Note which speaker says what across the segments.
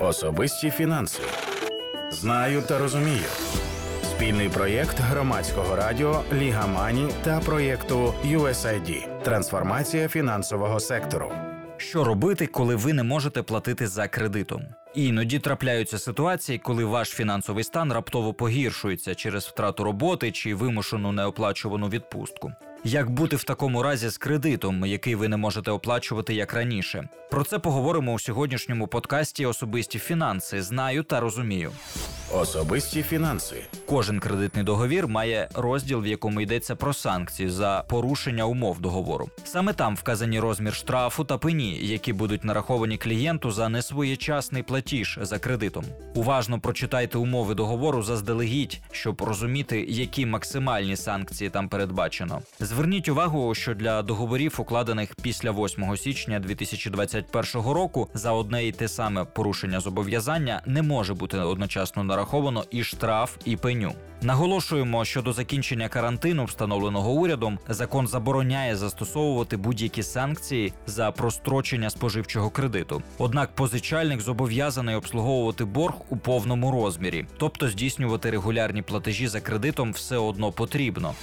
Speaker 1: Особисті фінанси. Знаю та розумію. Спільний проєкт громадського радіо Ліга Мані та проєкту USAID Трансформація фінансового сектору.
Speaker 2: Що робити, коли ви не можете платити за кредитом? Іноді трапляються ситуації, коли ваш фінансовий стан раптово погіршується через втрату роботи чи вимушену неоплачувану відпустку. Як бути в такому разі з кредитом, який ви не можете оплачувати як раніше? Про це поговоримо у сьогоднішньому подкасті Особисті фінанси. Знаю та розумію.
Speaker 1: Особисті фінанси.
Speaker 2: Кожен кредитний договір має розділ, в якому йдеться про санкції за порушення умов договору. Саме там вказані розмір штрафу та пені, які будуть нараховані клієнту за несвоєчасний платіж за кредитом. Уважно прочитайте умови договору заздалегідь, щоб розуміти, які максимальні санкції там передбачено. Зверніть увагу, що для договорів, укладених після 8 січня 2021 року, за одне і те саме порушення зобов'язання не може бути одночасно нараховано і штраф, і пеню. Наголошуємо, що до закінчення карантину, встановленого урядом, закон забороняє застосовувати будь-які санкції за прострочення споживчого кредиту. Однак позичальник зобов'язаний обслуговувати борг у повному розмірі, тобто здійснювати регулярні платежі за кредитом все одно потрібно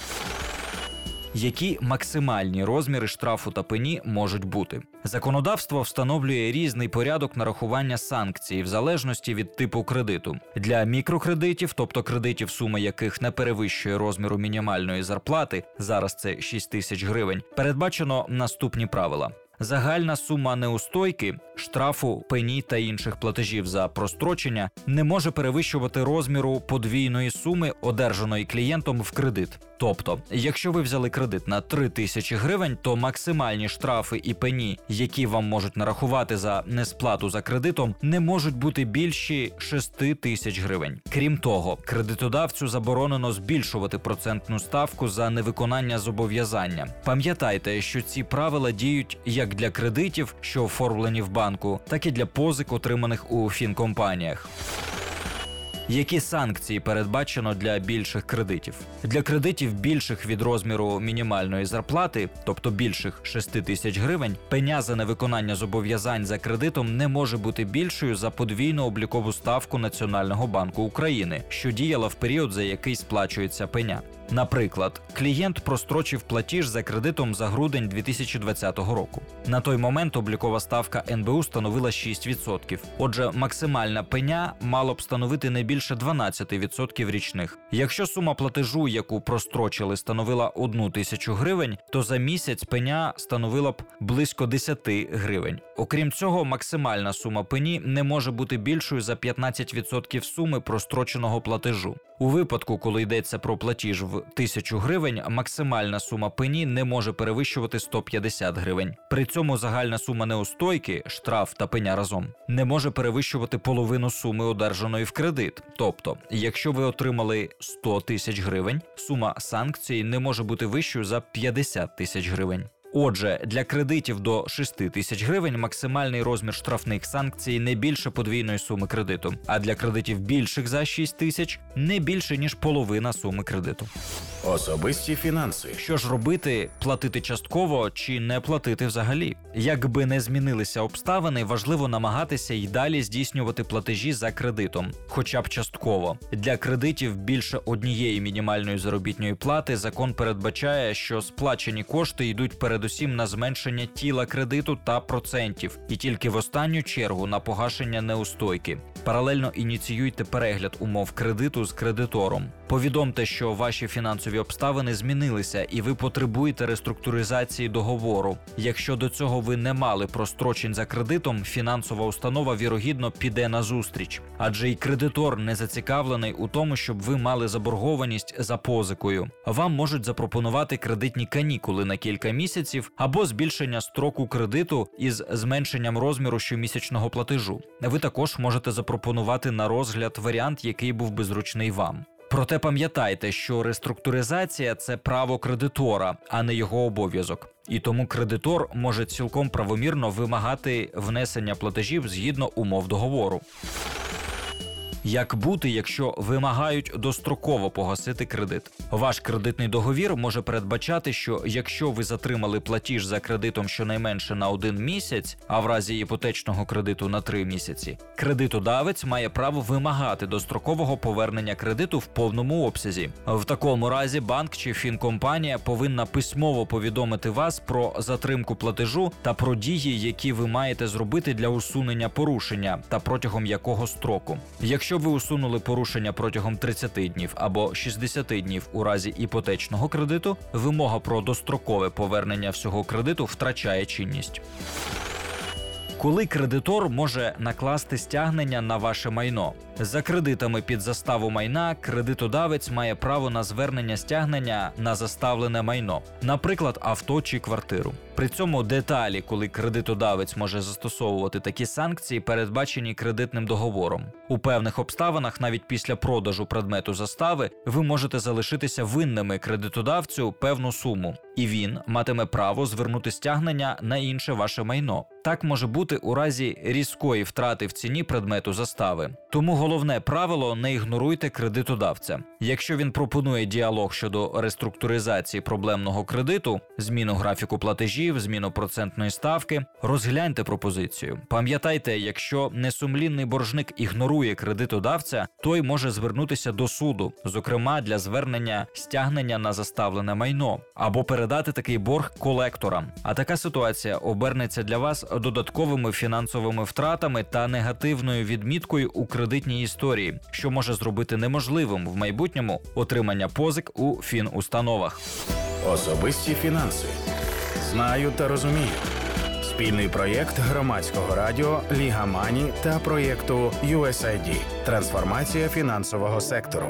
Speaker 2: які максимальні розміри штрафу та пені можуть бути. Законодавство встановлює різний порядок нарахування санкцій в залежності від типу кредиту для мікрокредитів, тобто кредитів, сума яких не перевищує розміру мінімальної зарплати. Зараз це 6 тисяч гривень. Передбачено наступні правила. Загальна сума неустойки, штрафу, пені та інших платежів за прострочення не може перевищувати розміру подвійної суми, одержаної клієнтом в кредит. Тобто, якщо ви взяли кредит на 3 тисячі гривень, то максимальні штрафи і пені, які вам можуть нарахувати за несплату за кредитом, не можуть бути більші 6 тисяч гривень. Крім того, кредитодавцю заборонено збільшувати процентну ставку за невиконання зобов'язання. Пам'ятайте, що ці правила діють як для кредитів, що оформлені в банку, так і для позик, отриманих у фінкомпаніях. Які санкції передбачено для більших кредитів? Для кредитів більших від розміру мінімальної зарплати, тобто більших 6 тисяч гривень, пеня за невиконання зобов'язань за кредитом не може бути більшою за подвійну облікову ставку Національного банку України, що діяла в період, за який сплачується пеня. Наприклад, клієнт прострочив платіж за кредитом за грудень 2020 року. На той момент облікова ставка НБУ становила 6%. Отже, максимальна пеня мала б становити не більше 12% річних. Якщо сума платежу, яку прострочили, становила 1 тисячу гривень, то за місяць пеня становила б близько 10 гривень. Окрім цього, максимальна сума пені не може бути більшою за 15% суми простроченого платежу. У випадку, коли йдеться про платіж в тисячу гривень, максимальна сума пені не може перевищувати 150 гривень. При цьому загальна сума неустойки, штраф та пеня разом не може перевищувати половину суми одержаної в кредит. Тобто, якщо ви отримали 100 тисяч гривень, сума санкції не може бути вищою за 50 тисяч гривень. Отже, для кредитів до 6 тисяч гривень максимальний розмір штрафних санкцій не більше подвійної суми кредиту, а для кредитів більших за 6 тисяч не більше ніж половина суми кредиту.
Speaker 1: Особисті фінанси.
Speaker 2: Що ж робити, платити частково чи не платити взагалі? Якби не змінилися обставини, важливо намагатися й далі здійснювати платежі за кредитом, хоча б частково. Для кредитів більше однієї мінімальної заробітної плати закон передбачає, що сплачені кошти йдуть передусім на зменшення тіла кредиту та процентів, і тільки в останню чергу на погашення неустойки. Паралельно ініціюйте перегляд умов кредиту з кредитором. Повідомте, що ваші фінансові обставини змінилися, і ви потребуєте реструктуризації договору. Якщо до цього ви не мали прострочень за кредитом, фінансова установа вірогідно піде на зустріч, адже й кредитор не зацікавлений у тому, щоб ви мали заборгованість за позикою. Вам можуть запропонувати кредитні канікули на кілька місяців або збільшення строку кредиту із зменшенням розміру щомісячного платежу. Ви також можете запропонувати на розгляд варіант, який був би зручний вам. Проте пам'ятайте, що реструктуризація це право кредитора, а не його обов'язок. І тому кредитор може цілком правомірно вимагати внесення платежів згідно умов договору. Як бути, якщо вимагають достроково погасити кредит? Ваш кредитний договір може передбачати, що якщо ви затримали платіж за кредитом щонайменше на один місяць, а в разі іпотечного кредиту на три місяці, кредитодавець має право вимагати дострокового повернення кредиту в повному обсязі. В такому разі банк чи фінкомпанія повинна письмово повідомити вас про затримку платежу та про дії, які ви маєте зробити для усунення порушення та протягом якого строку. Якщо ви усунули порушення протягом 30 днів або 60 днів у разі іпотечного кредиту, вимога про дострокове повернення всього кредиту втрачає чинність. Коли кредитор може накласти стягнення на ваше майно за кредитами під заставу майна, кредитодавець має право на звернення стягнення на заставлене майно, наприклад, авто чи квартиру. При цьому деталі, коли кредитодавець може застосовувати такі санкції, передбачені кредитним договором. У певних обставинах, навіть після продажу предмету застави, ви можете залишитися винними кредитодавцю певну суму, і він матиме право звернути стягнення на інше ваше майно. Так може бути у разі різкої втрати в ціні предмету застави. Тому головне правило не ігноруйте кредитодавця. Якщо він пропонує діалог щодо реструктуризації проблемного кредиту, зміну графіку платежів, зміну процентної ставки, розгляньте пропозицію. Пам'ятайте, якщо несумлінний боржник ігнорує кредитодавця, той може звернутися до суду, зокрема для звернення стягнення на заставлене майно або передати такий борг колекторам. А така ситуація обернеться для вас додатковими фінансовими втратами та негативною відміткою у кредитній історії, що може зробити неможливим в майбутньому отримання позик у фінустановах.
Speaker 1: Особисті фінанси. Знаю та розумію. Спільний проєкт громадського радіо Ліга Мані та проєкту USAID. Трансформація фінансового сектору.